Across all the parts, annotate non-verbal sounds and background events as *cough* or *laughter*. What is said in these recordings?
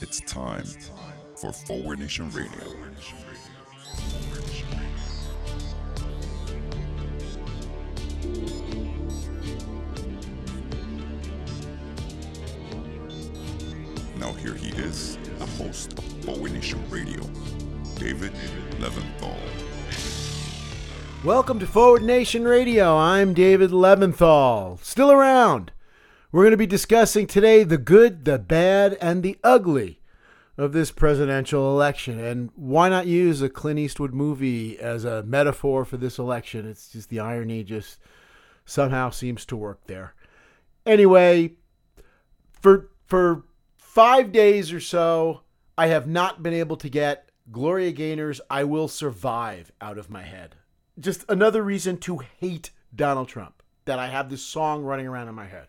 It's time for Forward Nation Radio. Now here he is, the host of Forward Nation Radio, David Leventhal. Welcome to Forward Nation Radio. I'm David Leventhal. Still around. We're going to be discussing today the good, the bad, and the ugly of this presidential election. And why not use a Clint Eastwood movie as a metaphor for this election? It's just the irony just somehow seems to work there. Anyway, for for 5 days or so, I have not been able to get Gloria Gaynor's I Will Survive out of my head. Just another reason to hate Donald Trump that I have this song running around in my head.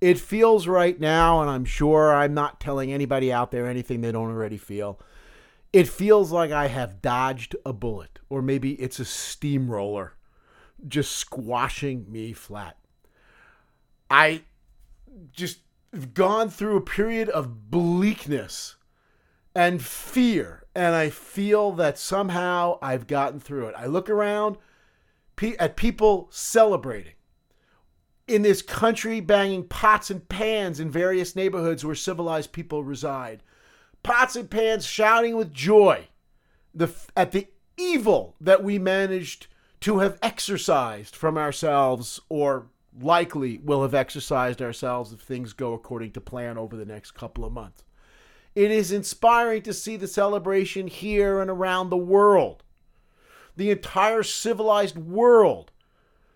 It feels right now, and I'm sure I'm not telling anybody out there anything they don't already feel. It feels like I have dodged a bullet, or maybe it's a steamroller just squashing me flat. I just have gone through a period of bleakness and fear, and I feel that somehow I've gotten through it. I look around at people celebrating in this country banging pots and pans in various neighborhoods where civilized people reside. Pots and pans shouting with joy the, at the evil that we managed to have exorcised from ourselves or likely will have exercised ourselves if things go according to plan over the next couple of months. It is inspiring to see the celebration here and around the world. The entire civilized world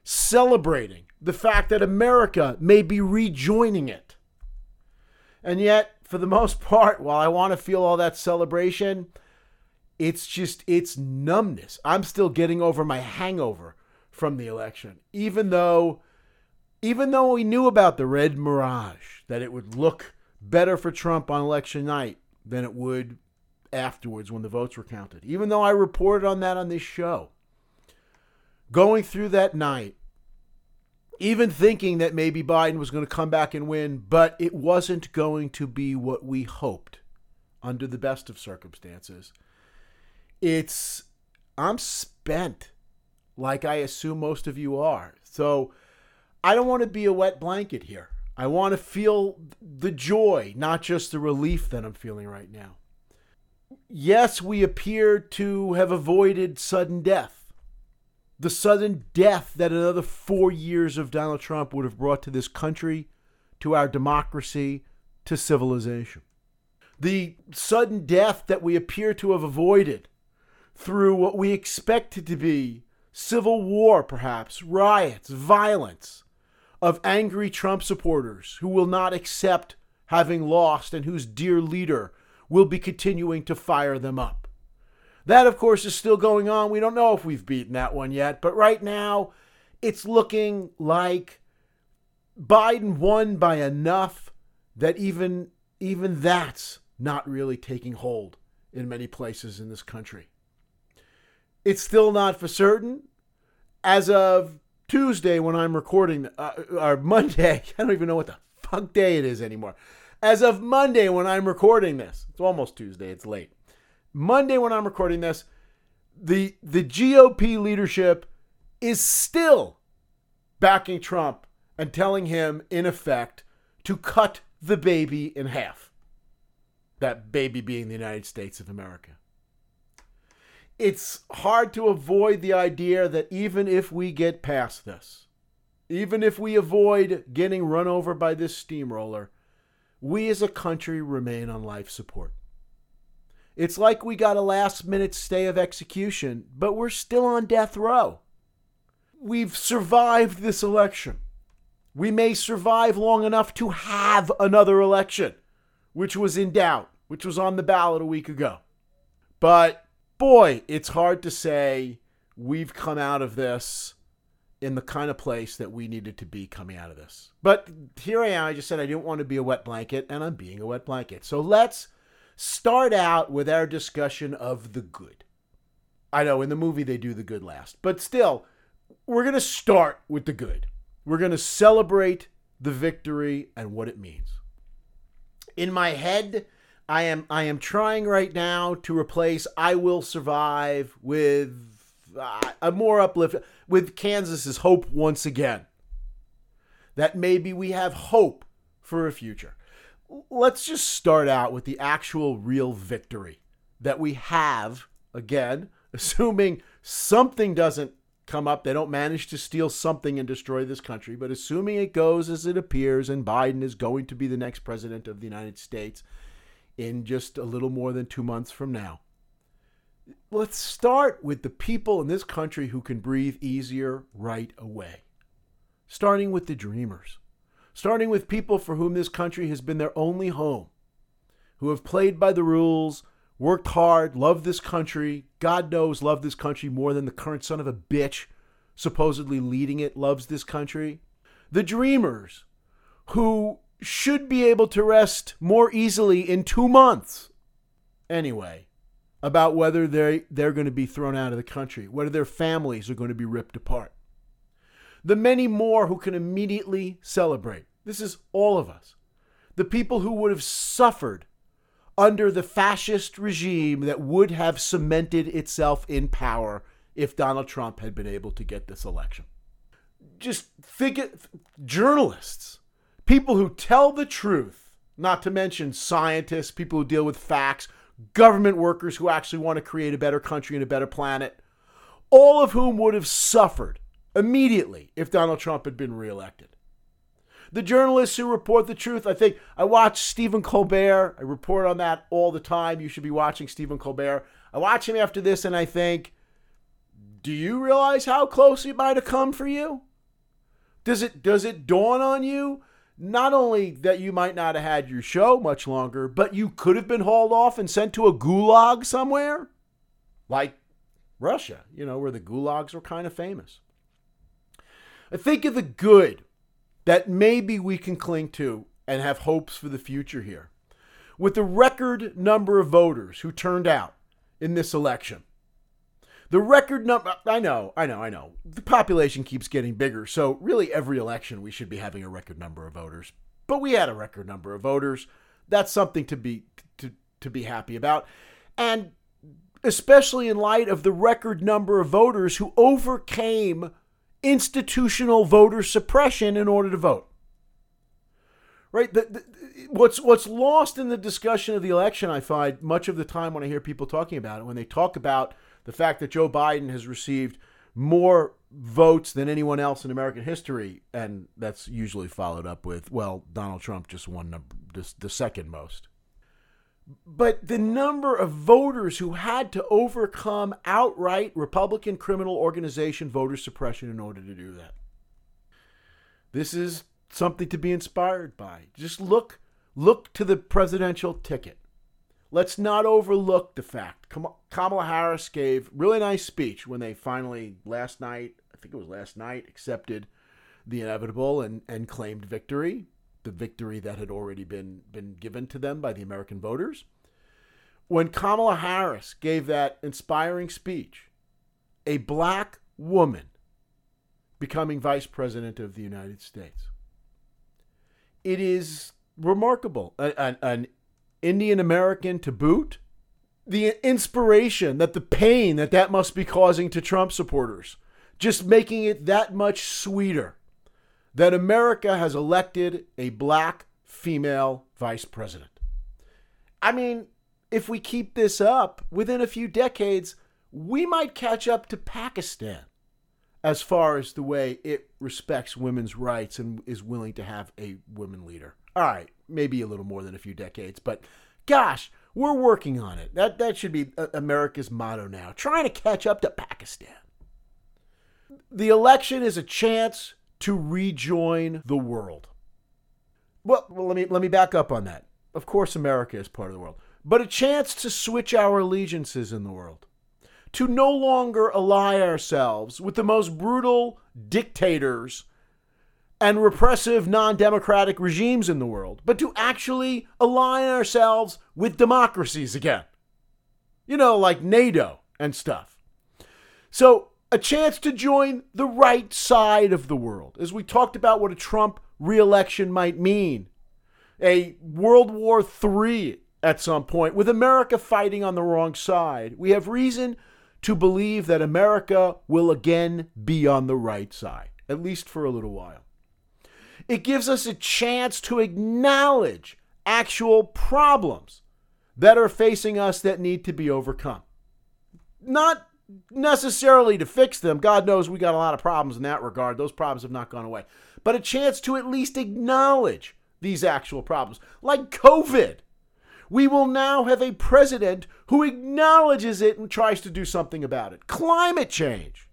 celebrating the fact that America may be rejoining it. And yet, for the *laughs* most part, while I want to feel all that celebration, it's just, it's numbness. I'm still getting over my hangover from the election, even though. Even though we knew about the red mirage, that it would look better for Trump on election night than it would afterwards when the votes were counted. Even though I reported on that on this show. Going through that night, even thinking that maybe Biden was going to come back and win, but it wasn't going to be what we hoped under the best of circumstances. It's, I'm spent, like I assume most of you are. So I don't want to be a wet blanket here. I want to feel the joy, not just the relief that I'm feeling right now. Yes, we appear to have avoided sudden death. The sudden death that another four years of Donald Trump would have brought to this country, to our democracy, to civilization. The sudden death that we appear to have avoided through what we expected to be civil war, perhaps, riots, violence of angry Trump supporters who will not accept having lost and whose dear leader will be continuing to fire them up. That, of course, is still going on. We don't know if we've beaten that one yet, but right now it's looking like Biden won by enough that even even that's not really taking hold in many places in this country. It's still not for certain. As of Tuesday, when I'm recording, uh, or Monday, *laughs* I don't even know what the fuck day it is anymore. As of Monday, when I'm recording this, it's almost Tuesday, it's late. Monday, when I'm recording this, the the GOP leadership is still backing Trump and telling him, in effect, to cut the baby in half. That baby being the United States of America. It's hard to avoid the idea that even if we get past this, even if we avoid getting run over by this steamroller, we as a country remain on life support. It's like we got a last minute stay of execution, but we're still on death row. We've survived this election. We may survive long enough to have another election, which was in doubt, which was on the ballot a week ago. But boy, it's hard to say we've come out of this in the kind of place that we needed to be coming out of this. But here I am. I just said I didn't want to be a wet blanket, and I'm being a wet blanket. So let's start out with our discussion of the good. I know in the movie they do the good last, but still, we're going to start with the good. We're going to celebrate the victory and what it means. In my head, I am I am trying right now to replace "I will survive" with uh, a more uplift with Kansas's hope once again. That maybe we have hope for a future. Let's just start out with the actual real victory that we have again, *laughs* assuming something doesn't come up, they don't manage to steal something and destroy this country, but assuming it goes as it appears and Biden is going to be the next president of the United States in just a little more than 2 months from now. Let's start with the people in this country who can breathe easier right away. Starting with the dreamers. Starting with people for whom this country has been their only home, who have played by the rules, worked hard, loved this country. God knows, loved this country more than the current son of a bitch, supposedly leading it, loves this country. The dreamers, who should be able to rest more easily in two months. Anyway, about whether they they're going to be thrown out of the country, whether their families are going to be ripped apart. The many more who can immediately celebrate. This is all of us. The people who would have suffered under the fascist regime that would have cemented itself in power if Donald Trump had been able to get this election. Just think it, journalists, people who tell the truth, not to mention scientists, people who deal with facts, government workers who actually want to create a better country and a better planet, all of whom would have suffered immediately if Donald Trump had been reelected the journalists who report the truth. I think I watch Stephen Colbert. I report on that all the time. You should be watching Stephen Colbert. I watch him after this and I think, do you realize how close it might have come for you? Does it does it dawn on you not only that you might not have had your show much longer, but you could have been hauled off and sent to a gulag somewhere? Like Russia, you know, where the gulags were kind of famous. I think of the good that maybe we can cling to and have hopes for the future here. With the record number of voters who turned out in this election, the record number, I know, I know, I know. The population keeps getting bigger, so really every election we should be having a record number of voters. But we had a record number of voters. That's something to be to, to be happy about. And especially in light of the record number of voters who overcame institutional voter suppression in order to vote. Right? The, the, what's what's lost in the discussion of the election, I find much of the time when I hear people talking about it, when they talk about the fact that Joe Biden has received more votes than anyone else in American history, and that's usually followed up with, well, Donald Trump just won the, the second most but the number of voters who had to overcome outright Republican criminal organization voter suppression in order to do that. This is something to be inspired by. Just look look to the presidential ticket. Let's not overlook the fact Kamala Harris gave really nice speech when they finally last night, I think it was last night, accepted the inevitable and, and claimed victory the victory that had already been, been given to them by the American voters. When Kamala Harris gave that inspiring speech, a black woman becoming vice president of the United States. It is remarkable. An, an Indian American to boot. The inspiration that the pain that that must be causing to Trump supporters, just making it that much sweeter that America has elected a black female vice president. I mean, if we keep this up, within a few decades, we might catch up to Pakistan as far as the way it respects women's rights and is willing to have a women leader. All right, maybe a little more than a few decades, but gosh, we're working on it. That that should be uh, America's motto now. Trying to catch up to Pakistan. The election is a chance to rejoin the world. Well, let me let me back up on that. Of course, America is part of the world, but a chance to switch our allegiances in the world, to no longer ally ourselves with the most brutal dictators and repressive non-democratic regimes in the world, but to actually align ourselves with democracies again. You know, like NATO and stuff. So a chance to join the right side of the world. As we talked about what a Trump reelection might mean. A World War III at some point, with America fighting on the wrong side. We have reason to believe that America will again be on the right side, at least for a little while. It gives us a chance to acknowledge actual problems that are facing us that need to be overcome. Not necessarily to fix them. God knows we got a lot of problems in that regard. Those problems have not gone away. But a chance to at least acknowledge these actual problems, like COVID. We will now have a president who acknowledges it and tries to do something about it. Climate change.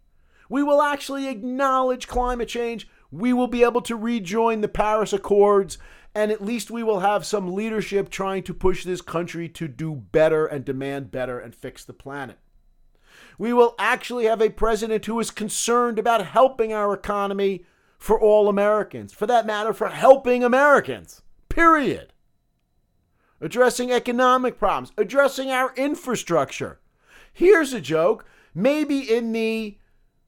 We will actually acknowledge climate change. We will be able to rejoin the Paris Accords, and at least we will have some leadership trying to push this country to do better and demand better and fix the planet. We will actually have a president who is concerned about helping our economy for all Americans, for that matter, for helping Americans, period. Addressing economic problems, addressing our infrastructure. Here's a joke. Maybe in the,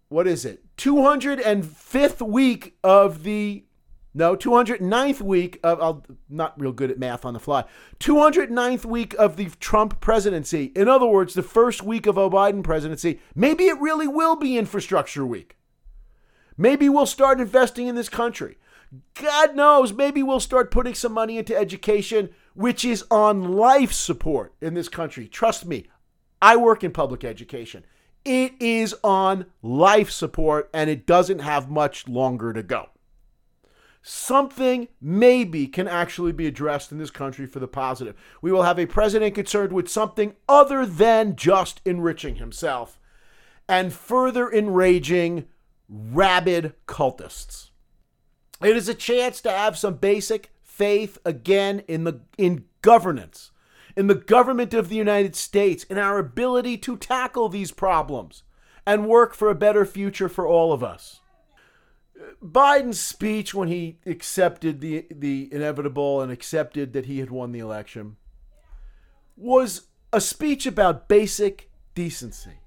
what is it, 205th week of the no, 209th week of, I'm not real good at math on the fly. 209th week of the Trump presidency. In other words, the first week of a Biden presidency. Maybe it really will be infrastructure week. Maybe we'll start investing in this country. God knows, maybe we'll start putting some money into education, which is on life support in this country. Trust me, I work in public education. It is on life support and it doesn't have much longer to go something maybe can actually be addressed in this country for the positive. We will have a president concerned with something other than just enriching himself and further enraging rabid cultists. It is a chance to have some basic faith again in the in governance, in the government of the United States, in our ability to tackle these problems and work for a better future for all of us. Biden's speech when he accepted the the inevitable and accepted that he had won the election was a speech about basic decency.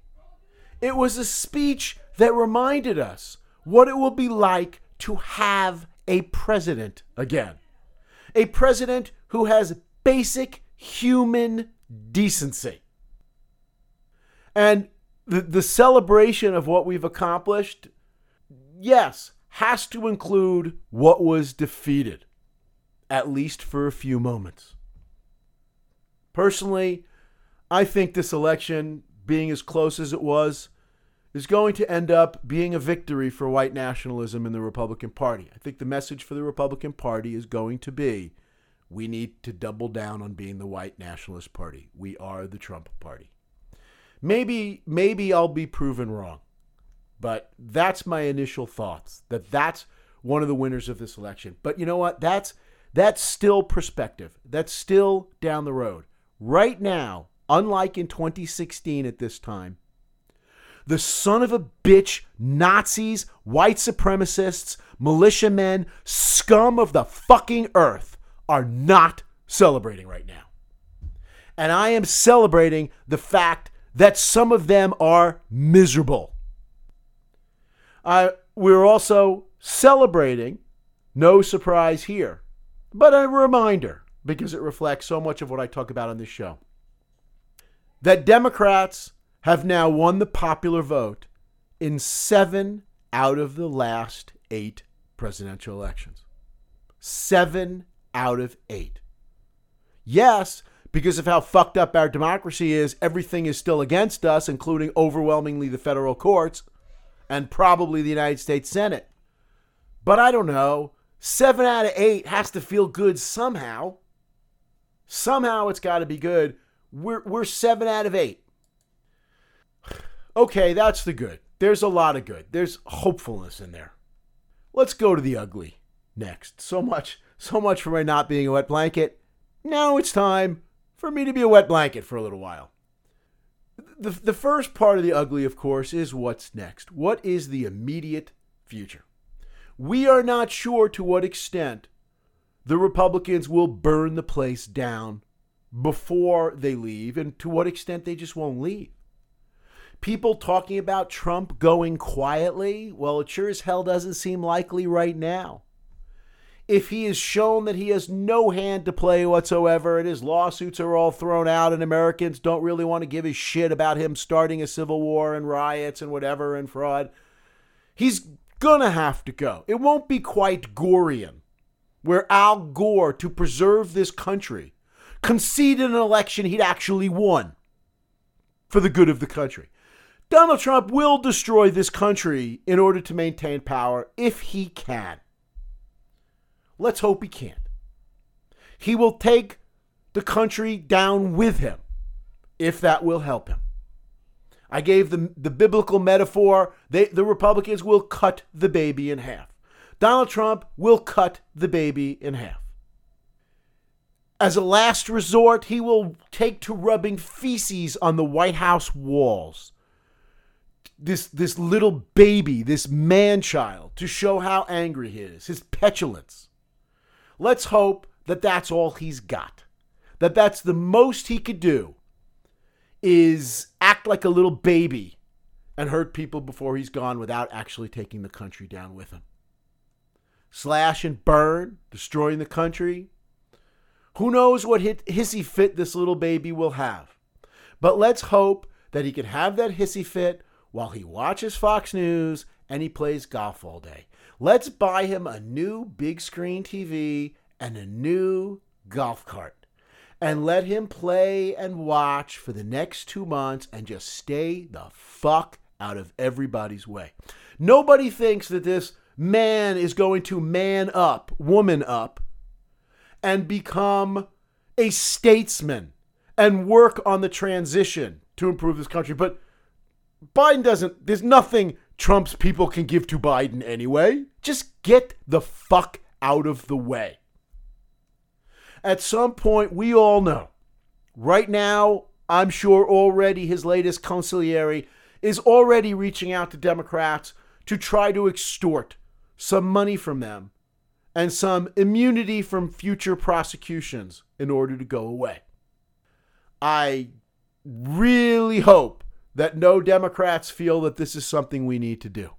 It was a speech that reminded us what it will be like to have a president again. A president who has basic human decency. And the, the celebration of what we've accomplished, yes, has to include what was defeated, at least for a few moments. Personally, I think this election, being as close as it was, is going to end up being a victory for white nationalism in the Republican Party. I think the message for the Republican Party is going to be we need to double down on being the white nationalist party. We are the Trump party. Maybe maybe I'll be proven wrong. But that's my initial thoughts that that's one of the winners of this election. But you know what? That's that's still perspective. That's still down the road. Right now, unlike in 2016 at this time, the son of a bitch Nazis, white supremacists, militiamen, scum of the fucking earth are not celebrating right now. And I am celebrating the fact that some of them are miserable. Uh, we're also celebrating, no surprise here, but a reminder because it reflects so much of what I talk about on this show. That Democrats have now won the popular vote in seven out of the last eight presidential elections. Seven out of eight. Yes, because of how fucked up our democracy is, everything is still against us, including overwhelmingly the federal courts and probably the United States Senate. But I don't know. Seven out of eight has to feel good somehow. Somehow it's got to be good. We're, we're seven out of eight. Okay, that's the good. There's a lot of good. There's hopefulness in there. Let's go to the ugly next. So much, so much for my not being a wet blanket. Now it's time for me to be a wet blanket for a little while the, the first part of the ugly, of course, is what's next. What is the immediate future? We are not sure to what extent the Republicans will burn the place down before they leave and to what extent they just won't leave. People talking about Trump going quietly, well, it sure as hell doesn't seem likely right now. If he is shown that he has no hand to play whatsoever and his lawsuits are all thrown out and Americans don't really want to give a shit about him starting a civil war and riots and whatever and fraud, he's gonna have to go. It won't be quite Gorian, where Al Gore, to preserve this country, conceded an election he'd actually won for the good of the country. Donald Trump will destroy this country in order to maintain power if he can. Let's hope he can't. He will take the country down with him if that will help him. I gave the, the biblical metaphor they, the Republicans will cut the baby in half. Donald Trump will cut the baby in half. As a last resort, he will take to rubbing feces on the White House walls. This, this little baby, this man child, to show how angry he is, his petulance. Let's hope that that's all he's got. That that's the most he could do is act like a little baby and hurt people before he's gone without actually taking the country down with him. Slash and burn, destroying the country. Who knows what hissy fit this little baby will have. But let's hope that he can have that hissy fit while he watches Fox News and he plays golf all day. Let's buy him a new big screen TV and a new golf cart and let him play and watch for the next two months and just stay the fuck out of everybody's way. Nobody thinks that this man is going to man up, woman up, and become a statesman and work on the transition to improve this country. But Biden doesn't, there's nothing Trump's people can give to Biden anyway. Just get the fuck out of the way at some point, we all know. Right now, I'm sure already his latest consigliere is already reaching out to Democrats to try to extort some money from them and some immunity from future prosecutions in order to go away. I really hope that no Democrats feel that this is something we need to do.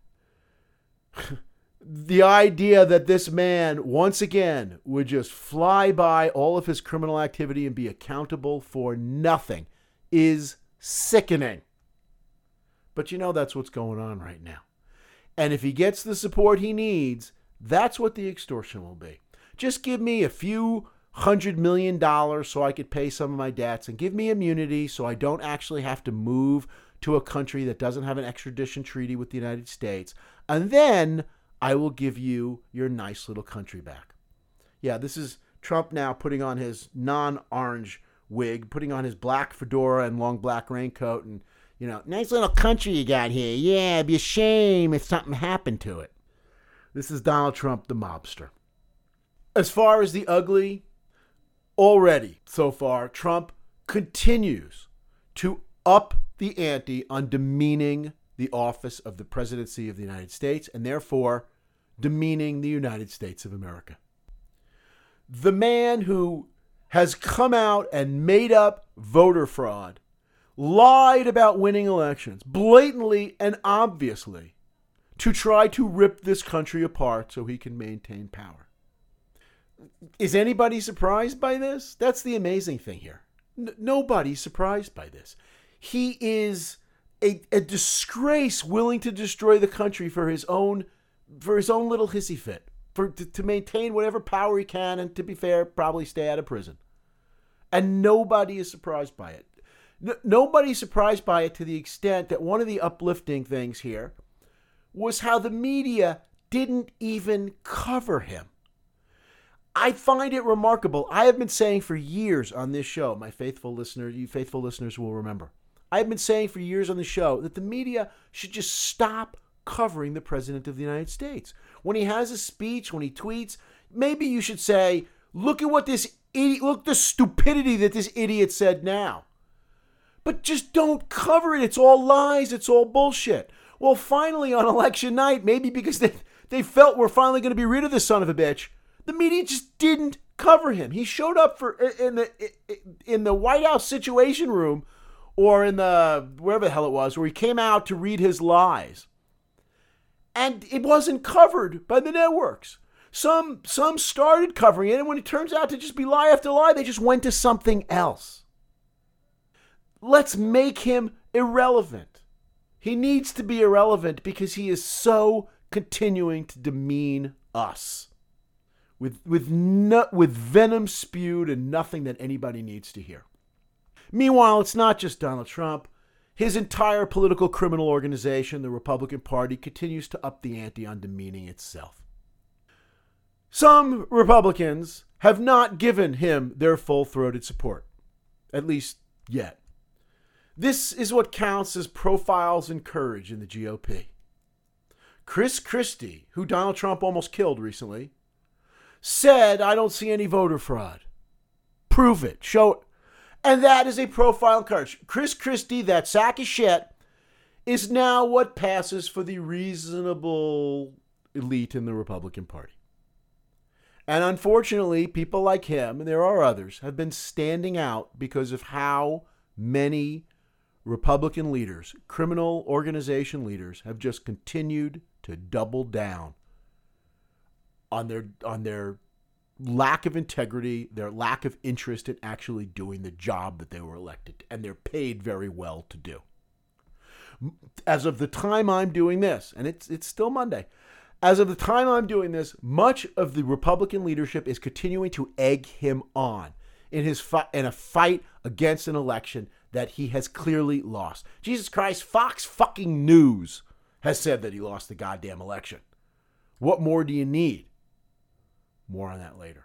*laughs* the idea that this man, once again, would just fly by all of his criminal activity and be accountable for nothing is sickening. But you know, that's what's going on right now. And if he gets the support he needs, that's what the extortion will be. Just give me a few hundred million dollars so I could pay some of my debts and give me immunity so I don't actually have to move to a country that doesn't have an extradition treaty with the United States. And then I will give you your nice little country back. Yeah, this is Trump now putting on his non orange wig, putting on his black fedora and long black raincoat, and, you know, nice little country you got here. Yeah, it'd be a shame if something happened to it. This is Donald Trump, the mobster. As far as the ugly, already so far, Trump continues to up the ante on demeaning the office of the presidency of the United States and therefore demeaning the United States of America. The man who has come out and made up voter fraud, lied about winning elections, blatantly and obviously, to try to rip this country apart so he can maintain power. Is anybody surprised by this? That's the amazing thing here. N- nobody's surprised by this. He is a, a disgrace willing to destroy the country for his own for his own little hissy fit, for to, to maintain whatever power he can, and to be fair, probably stay out of prison. And nobody is surprised by it. N- nobody's surprised by it to the extent that one of the uplifting things here was how the media didn't even cover him. I find it remarkable. I have been saying for years on this show, my faithful listener, you faithful listeners will remember. I've been saying for years on the show that the media should just stop covering the President of the United States. When he has a speech, when he tweets, maybe you should say, look at what this idiot, look the stupidity that this idiot said now. But just don't cover it. It's all lies. It's all bullshit. Well, finally on election night, maybe because they, they felt we're finally going to be rid of this son of a bitch, the media just didn't cover him. He showed up for in the in the White House Situation Room or in the wherever the hell it was, where he came out to read his lies and it wasn't covered by the networks. Some some started covering it, and when it turns out to just be lie after lie, they just went to something else. Let's make him irrelevant. He needs to be irrelevant because he is so continuing to demean us with with no, with venom spewed and nothing that anybody needs to hear. Meanwhile, it's not just Donald Trump. His entire political criminal organization, the Republican Party, continues to up the ante on demeaning itself. Some Republicans have not given him their full throated support, at least yet. This is what counts as profiles in courage in the GOP. Chris Christie, who Donald Trump almost killed recently, said, I don't see any voter fraud. Prove it. Show it. And that is a profile courage. Chris Christie, that sack of shit, is now what passes for the reasonable elite in the Republican Party. And unfortunately, people like him, and there are others, have been standing out because of how many Republican leaders, criminal organization leaders, have just continued to double down on their on their lack of integrity, their lack of interest in actually doing the job that they were elected, and they're paid very well to do. As of the time I'm doing this, and it's it's still Monday, as of the time I'm doing this, much of the Republican leadership is continuing to egg him on in his fi- in a fight against an election that he has clearly lost. Jesus Christ, Fox fucking News has said that he lost the goddamn election. What more do you need? More on that later.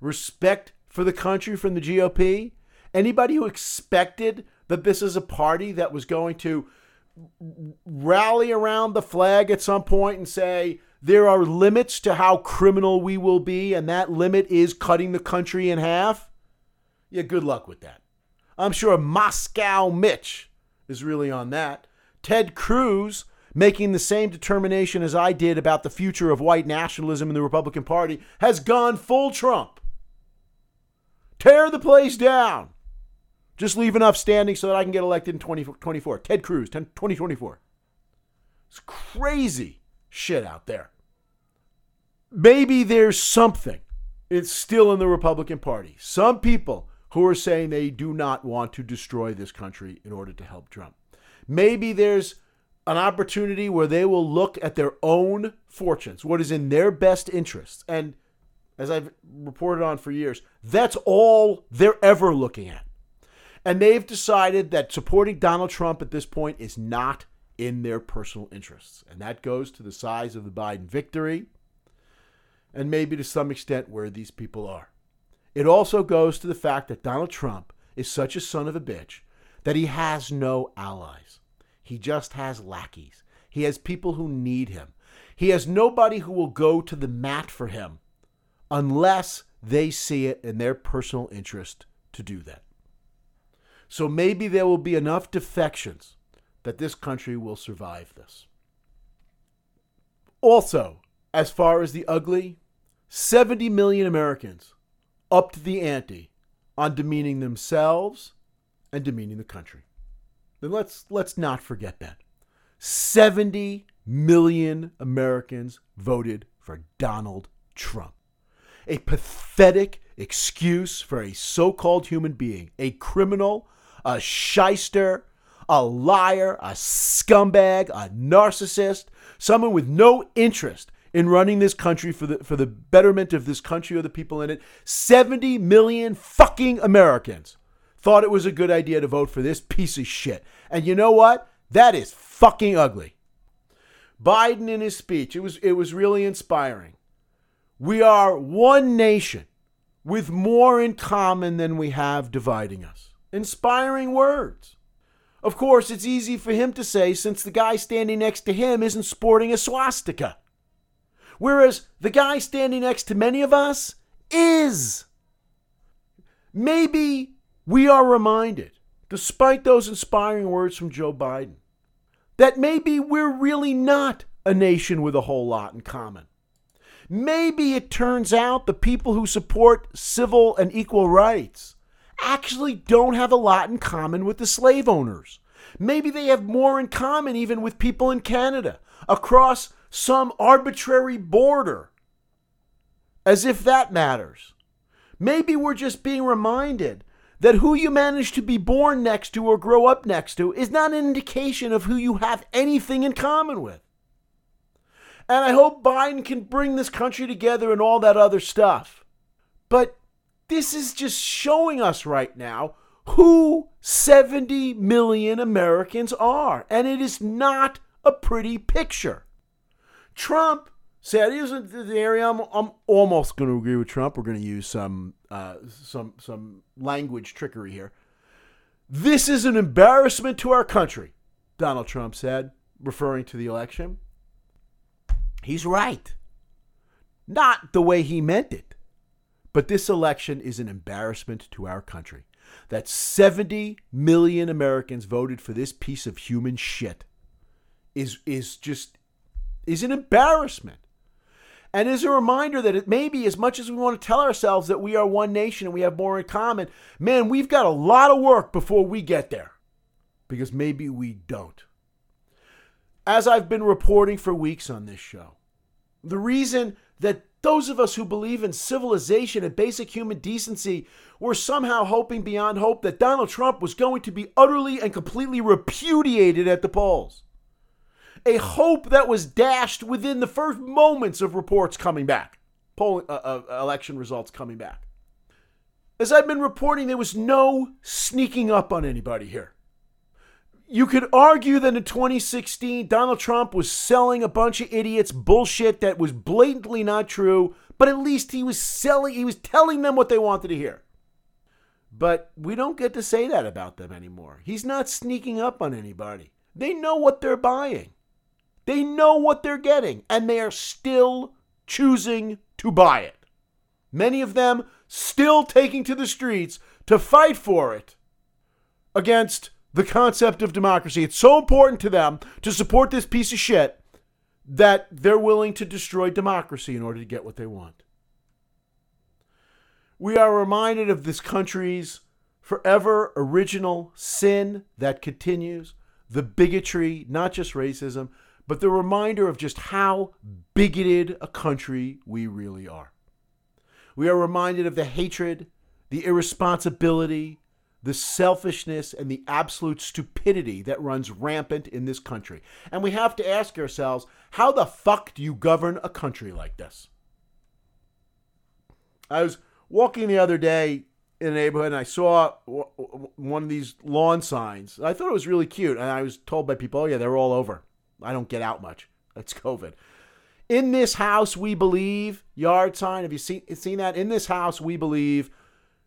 Respect for the country from the GOP. Anybody who expected that this is a party that was going to rally around the flag at some point and say, there are limits to how criminal we will be, and that limit is cutting the country in half. Yeah, good luck with that. I'm sure Moscow Mitch is really on that. Ted Cruz making the same determination as I did about the future of white nationalism in the Republican Party, has gone full Trump. Tear the place down. Just leave enough standing so that I can get elected in 2024. Ted Cruz, 2024. It's crazy shit out there. Maybe there's something. It's still in the Republican Party. Some people who are saying they do not want to destroy this country in order to help Trump. Maybe there's an opportunity where they will look at their own fortunes, what is in their best interests. And as I've reported on for years, that's all they're ever looking at. And they've decided that supporting Donald Trump at this point is not in their personal interests. And that goes to the size of the Biden victory and maybe to some extent where these people are. It also goes to the fact that Donald Trump is such a son of a bitch that he has no allies. He just has lackeys. He has people who need him. He has nobody who will go to the mat for him unless they see it in their personal interest to do that. So maybe there will be enough defections that this country will survive this. Also, as far as the ugly, 70 million Americans upped the ante on demeaning themselves and demeaning the country then let's let's not forget that. 70 million Americans voted for Donald Trump. A pathetic excuse for a so-called human being, a criminal, a shyster, a liar, a scumbag, a narcissist, someone with no interest in running this country for the for the betterment of this country or the people in it. 70 million fucking Americans thought it was a good idea to vote for this piece of shit. And you know what? That is fucking ugly. Biden in his speech, it was it was really inspiring. We are one nation with more in common than we have dividing us. Inspiring words. Of course, it's easy for him to say since the guy standing next to him isn't sporting a swastika. Whereas the guy standing next to many of us is. Maybe we are reminded, despite those inspiring words from Joe Biden, that maybe we're really not a nation with a whole lot in common. Maybe it turns out the people who support civil and equal rights actually don't have a lot in common with the slave owners. Maybe they have more in common even with people in Canada across some arbitrary border as if that matters. Maybe we're just being reminded that who you manage to be born next to or grow up next to is not an indication of who you have anything in common with. And I hope Biden can bring this country together and all that other stuff. But this is just showing us right now who 70 million Americans are. And it is not a pretty picture. Trump said he was in the area. I'm, I'm almost going to agree with Trump. We're going to use some uh, some some language trickery here. This is an embarrassment to our country, Donald Trump said, referring to the election. He's right. Not the way he meant it. But this election is an embarrassment to our country. That 70 million Americans voted for this piece of human shit is is just is an embarrassment. And as a reminder that it may be as much as we want to tell ourselves that we are one nation and we have more in common, man, we've got a lot of work before we get there. Because maybe we don't. As I've been reporting for weeks on this show, the reason that those of us who believe in civilization and basic human decency were somehow hoping beyond hope that Donald Trump was going to be utterly and completely repudiated at the polls. A hope that was dashed within the first moments of reports coming back, polling, uh, uh, election results coming back. As I've been reporting, there was no sneaking up on anybody here you could argue that in 2016, Donald Trump was selling a bunch of idiots bullshit that was blatantly not true, but at least he was selling, he was telling them what they wanted to hear. But we don't get to say that about them anymore. He's not sneaking up on anybody. They know what they're buying, they know what they're getting, and they are still choosing to buy it. Many of them still taking to the streets to fight for it against the concept of democracy. It's so important to them to support this piece of shit that they're willing to destroy democracy in order to get what they want. We are reminded of this country's forever original sin that continues, the bigotry, not just racism, but the reminder of just how bigoted a country we really are. We are reminded of the hatred, the irresponsibility, the selfishness and the absolute stupidity that runs rampant in this country. And we have to ask ourselves how the fuck do you govern a country like this? I was walking the other day in a neighborhood and I saw one of these lawn signs. I thought it was really cute. And I was told by people, oh, yeah, they're all over. I don't get out much. *laughs* That's COVID. In this house, we believe, yard sign. Have you seen, seen that? In this house, we believe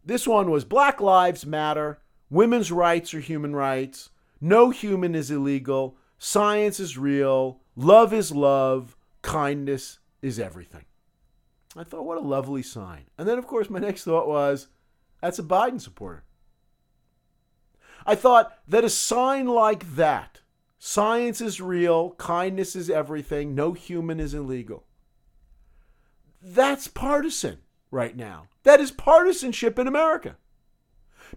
this one was Black Lives Matter, women's rights are human rights, no human is illegal, science is real, love is love, kindness is everything. I thought, what a lovely sign. And then, of course, my *laughs* next thought was, that's a Biden supporter. I thought that a sign like that, science is real, kindness is everything, no human is illegal, that's partisan right now. That is partisanship in America.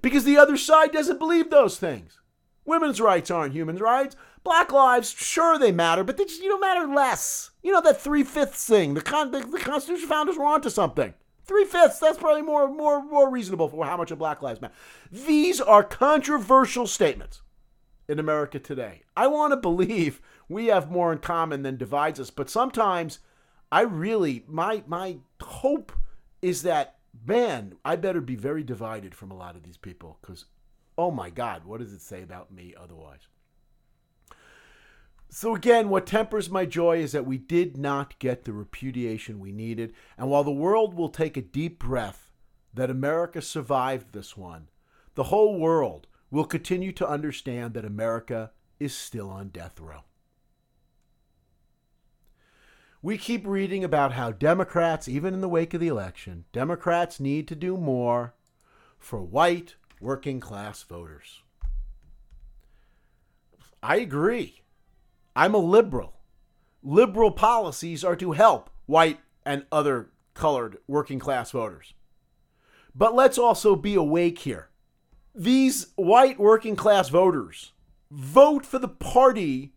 Because the other side doesn't believe those things. Women's rights aren't human rights. Black lives, sure, they matter, but they just you know matter less. You know that three fifths thing. The, con- the, the Constitution founders were onto something. Three fifths. That's probably more more more reasonable for how much of Black lives matter. These are controversial statements in America today. I want to believe we have more in common than divides us, but sometimes I really my my hope is that man, I better be very divided from a lot of these people because, oh my God, what does it say about me otherwise? So, again, what tempers my joy is that we did not get the repudiation we needed. And while the world will take a deep breath that America survived this one, the whole world will continue to understand that America is still on death row. We keep reading about how Democrats, even in the wake of the election, Democrats need to do more for white working class voters. I agree. I'm a liberal. Liberal policies are to help white and other colored working class voters. But let's also be awake here. These white working class voters vote for the party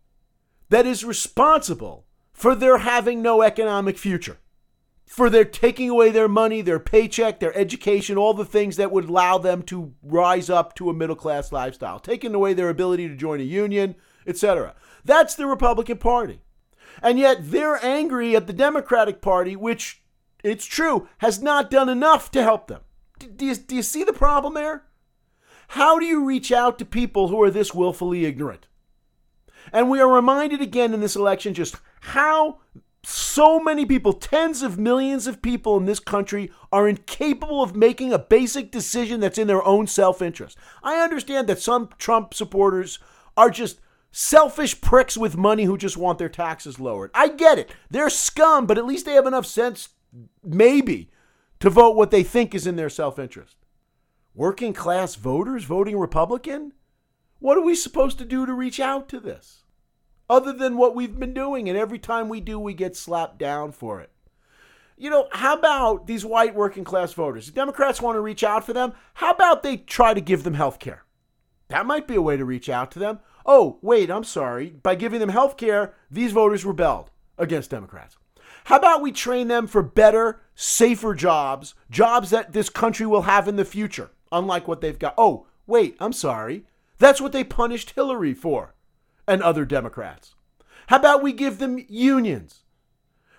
that is responsible for their having no economic future. for their taking away their money, their paycheck, their education, all the things that would allow them to rise up to a middle class lifestyle, taking away their ability to join a union, etc. That's the Republican Party. And yet they're angry at the Democratic Party, which, it's true, has not done enough to help them. Do you, do you see the problem there? How do you reach out to people who are this willfully ignorant? And we are reminded again in this election just how so many people, tens of millions of people in this country, are incapable of making a basic decision that's in their own self interest. I understand that some Trump supporters are just selfish pricks with money who just want their taxes lowered. I get it. They're scum, but at least they have enough sense, maybe, to vote what they think is in their self interest. Working class voters voting Republican? What are we supposed to do to reach out to this? Other than what we've been doing, and every time we do, we get slapped down for it. You know, how about these white working class voters? If Democrats want to reach out for them, how about they try to give them health care? That might be a way to reach out to them. Oh, wait, I'm sorry. By giving them health care, these voters rebelled against Democrats. How about we train them for better, safer jobs, jobs that this country will have in the future, unlike what they've got? Oh, wait, I'm sorry. That's what they punished Hillary for and other Democrats. How about we give them unions?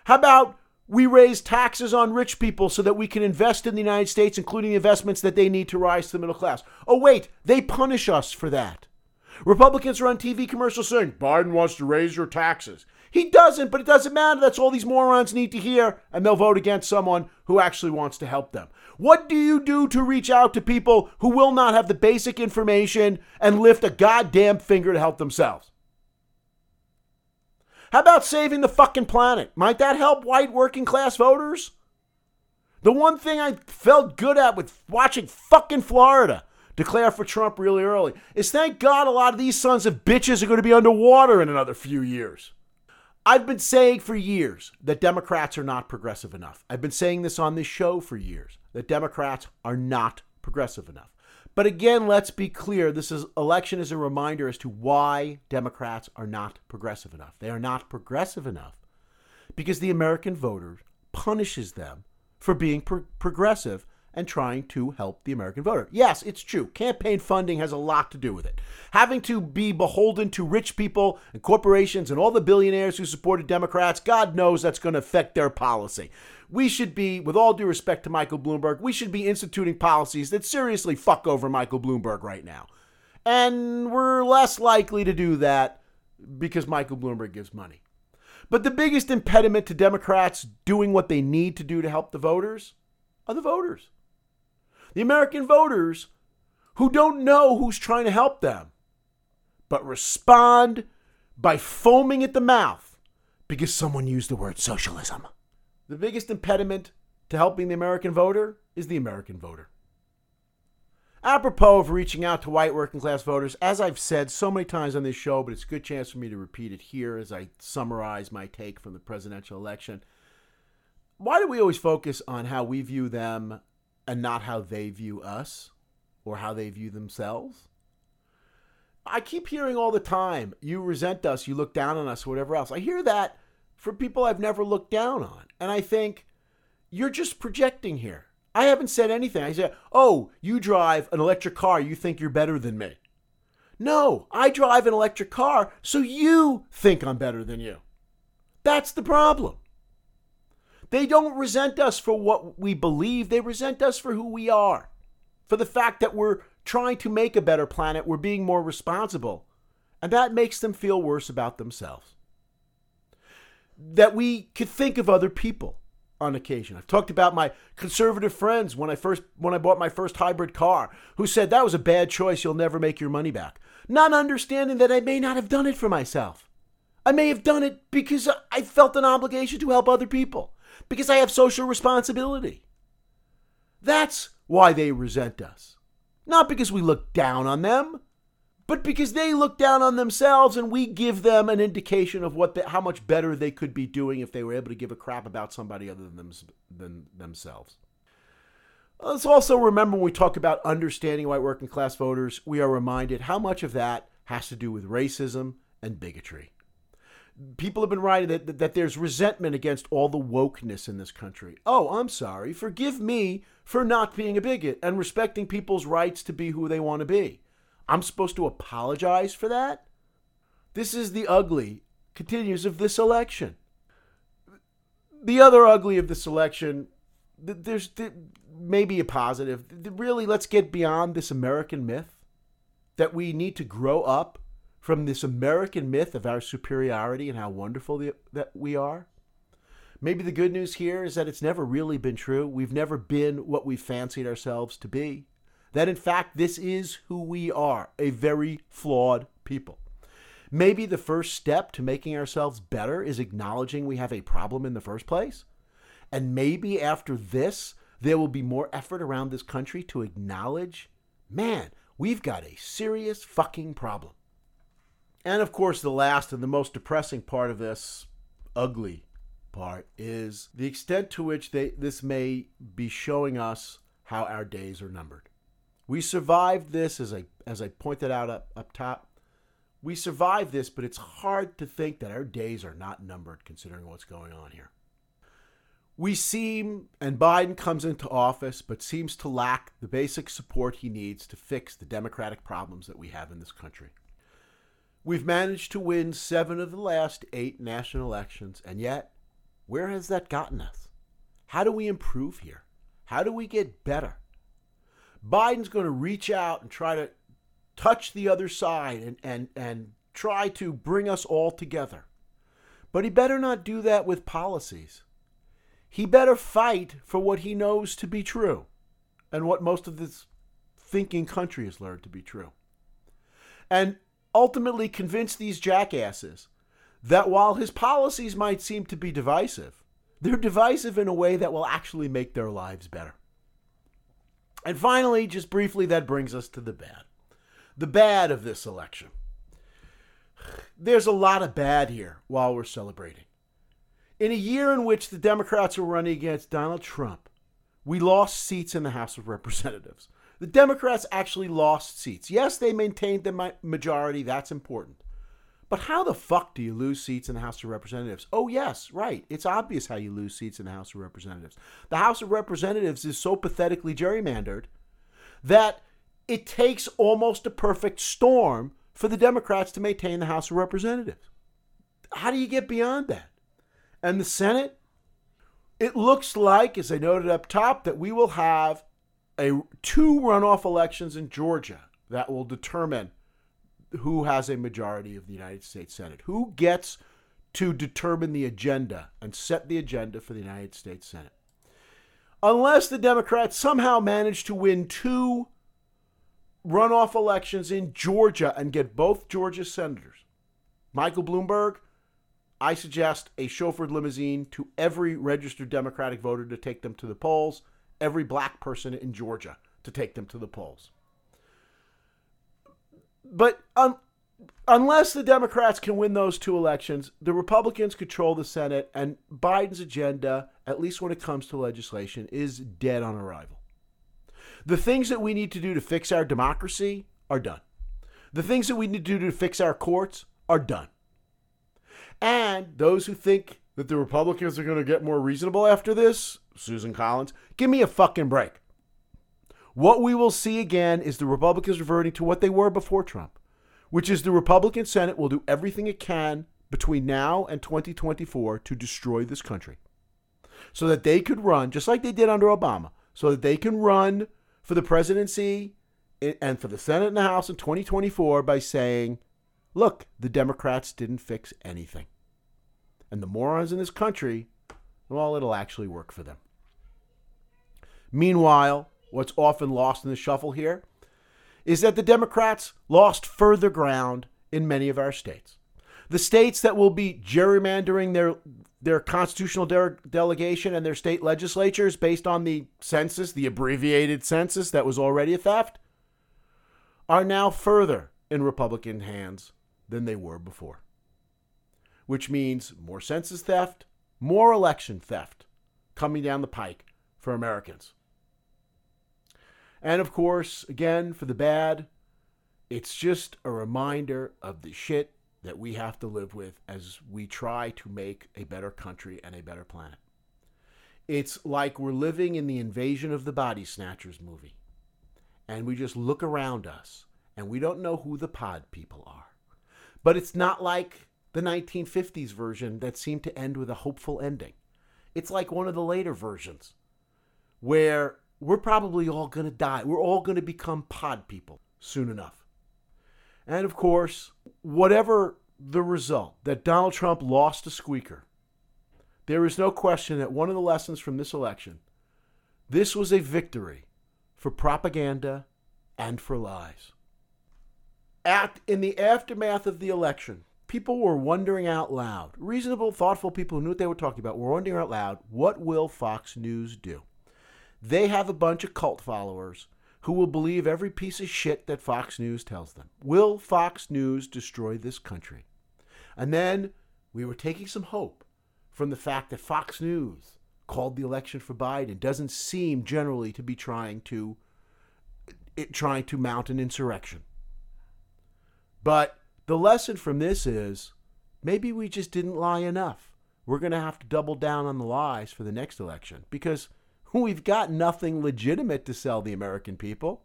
How about we raise taxes on rich people so that we can invest in the United States, including investments that they need to rise to the middle class? Oh, wait, they punish us for that. Republicans are on TV commercials saying Biden wants to raise your taxes. He doesn't, but it doesn't matter. That's all these morons need to hear, and they'll vote against someone who actually wants to help them. What do you do to reach out to people who will not have the basic information and lift a goddamn finger to help themselves? How about saving the fucking planet? Might that help white working class voters? The one thing I felt good at with watching fucking Florida declare for Trump really early is thank God a lot of these sons of bitches are going to be underwater in another few years. I've been saying for years that Democrats are not progressive enough. I've been saying this on this show for years that Democrats are not progressive enough. But again, let's be clear this is, election is a reminder as to why Democrats are not progressive enough. They are not progressive enough because the American voter punishes them for being pro- progressive and trying to help the American voter. Yes, it's true. Campaign funding has a lot to do with it. Having to be beholden to rich people and corporations and all the billionaires who supported Democrats, God knows that's going to affect their policy we should be, with all due respect to Michael Bloomberg, we should be instituting policies that seriously fuck over Michael Bloomberg right now. And we're less likely to do that because Michael Bloomberg gives money. But the biggest impediment to Democrats doing what they need to do to help the voters are the voters. The American voters who don't know who's trying to help them, but respond by foaming at the mouth because someone used the word socialism. The biggest impediment to helping the American voter is the American voter. Apropos of reaching out to white working class voters, as I've said so many times on this show, but it's a good chance for me to repeat it here as I summarize my take from the presidential election. Why do we always focus on how we view them and not how they view us or how they view themselves? I keep hearing all the time, you resent us, you look down on us, whatever else. I hear that for people I've never looked down on. And I think you're just projecting here. I haven't said anything. I said, oh, you drive an electric car, you think you're better than me. No, I drive an electric car, so you think I'm better than you. That's the problem. They don't resent us for what we believe, they resent us for who we are. For the fact that we're trying to make a better planet, we're being more responsible. And that makes them feel worse about themselves that we could think of other people on occasion. I've talked about my conservative friends when I first when I bought my first hybrid car who said that was a bad choice, you'll never make your money back. Not understanding that I may not have done it for myself. I may have done it because I felt an obligation to help other people, because I have social responsibility. That's why they resent us. Not because we look down on them, but because they look down on themselves and we give them an indication of what the, how much better they could be doing if they were able to give a crap about somebody other than, them, than themselves. Let's also remember when we talk about understanding white working class voters, we are reminded how much of that has to do with racism and bigotry. People have been writing that, that, that there's resentment against all the wokeness in this country. Oh, I'm sorry. Forgive me for not being a bigot and respecting people's rights to be who they want to be. I'm supposed to apologize for that? This is the ugly continues of this election. The other ugly of this election, there's maybe a positive. Really, let's get beyond this American myth that we need to grow up from this American myth of our superiority and how wonderful the, that we are. Maybe the good news here is that it's never really been true. We've never been what we fancied ourselves to be. That in fact, this is who we are a very flawed people. Maybe the first step to making ourselves better is acknowledging we have a problem in the first place. And maybe after this, there will be more effort around this country to acknowledge man, we've got a serious fucking problem. And of course, the last and the most depressing part of this ugly part is the extent to which they, this may be showing us how our days are numbered. We survived this, as I, as I pointed out up, up top, we survived this, but it's hard to think that our days are not numbered considering what's going on here. We seem, and Biden comes into office, but seems to lack the basic support he needs to fix the democratic problems that we have in this country. We've managed to win seven of the last eight national elections, and yet, where has that gotten us? How do we improve here? How do we get better? Biden's going to reach out and try to touch the other side and, and, and try to bring us all together. But he better not do that with policies. He better fight for what he knows to be true and what most of this thinking country has learned to be true. And ultimately convince these jackasses that while his policies might seem to be divisive, they're divisive in a way that will actually make their lives better. And finally, just briefly, that brings us to the bad the bad of this election. There's a lot of bad here while we're celebrating. In a year in which the Democrats were running against Donald Trump, we lost seats in the House of Representatives. The Democrats actually lost seats. Yes, they maintained the majority. That's important. But how the fuck do you lose seats in the House of Representatives? Oh, yes, right. It's obvious how you lose seats in the House of Representatives. The House of Representatives is so pathetically gerrymandered that it takes almost a perfect storm for the Democrats to maintain the House of Representatives. How do you get beyond that? And the Senate, it looks like, as I noted up top, that we will have a two runoff elections in Georgia that will determine who has a majority of the United States Senate. Who gets to determine the agenda and set the agenda for the United States Senate. Unless the Democrats somehow manage to win two runoff elections in Georgia and get both Georgia senators. Michael Bloomberg, I suggest a chauffeured limousine to every registered Democratic voter to take them to the polls, every black person in Georgia to take them to the polls. But unless the Democrats can win those two elections, the Republicans control the Senate, and Biden's agenda, at least when it comes to legislation, is dead on arrival. The things that we need to do to fix our democracy are done. The things that we need to do to fix our courts are done. And those who think that the Republicans are going to get more reasonable after this, Susan Collins, give me a fucking break. What we will see again is the Republicans reverting to what they were before Trump, which is the Republican Senate will do everything it can between now and 2024 to destroy this country so that they could run, just like they did under Obama, so that they can run for the presidency and for the Senate and the House in 2024 by saying, look, the Democrats didn't fix anything. And the morons in this country, well, it'll actually work for them. Meanwhile, what's often lost in the shuffle here is that the Democrats lost further ground in many of our states. The states that will be gerrymandering their their constitutional de- delegation and their state legislatures based on the census, the abbreviated census that was already a theft, are now further in Republican hands than they were before. Which means more census theft, more election theft coming down the pike for Americans. And of course, again, for the bad, it's just a reminder of the shit that we have to live with as we try to make a better country and a better planet. It's like we're living in the Invasion of the Body Snatchers movie. And we just look around us and we don't know who the pod people are. But it's not like the 1950s version that seemed to end with a hopeful ending. It's like one of the later versions where we're probably all going to die. We're all going to become pod people soon enough. And of course, whatever the result, that Donald Trump lost a squeaker, there is no question that one of the lessons from this election, this was a victory for propaganda and for lies. At, in the aftermath of the election, people were wondering out loud, reasonable, thoughtful people who knew what they were talking about were wondering out loud, what will Fox News do? They have a bunch of cult followers who will believe every piece of shit that Fox News tells them. Will Fox News destroy this country? And then we were taking some hope from the fact that Fox News called the election for Biden doesn't seem generally to be trying to it, trying to mount an insurrection. But the lesson from this is maybe we just didn't lie enough. We're going to have to double down on the lies for the next election because we've got nothing legitimate to sell the American people.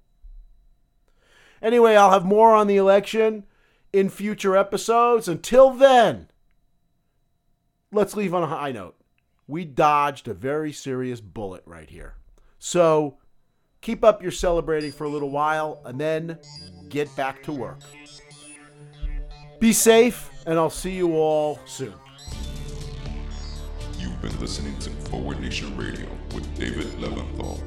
Anyway, I'll have more on the election in future episodes. Until then, let's leave on a high note. We dodged a very serious bullet right here. So keep up your celebrating for a little while and then get back to work. Be safe, and I'll see you all soon. You've been listening to Forward Nation Radio with David Leventhal.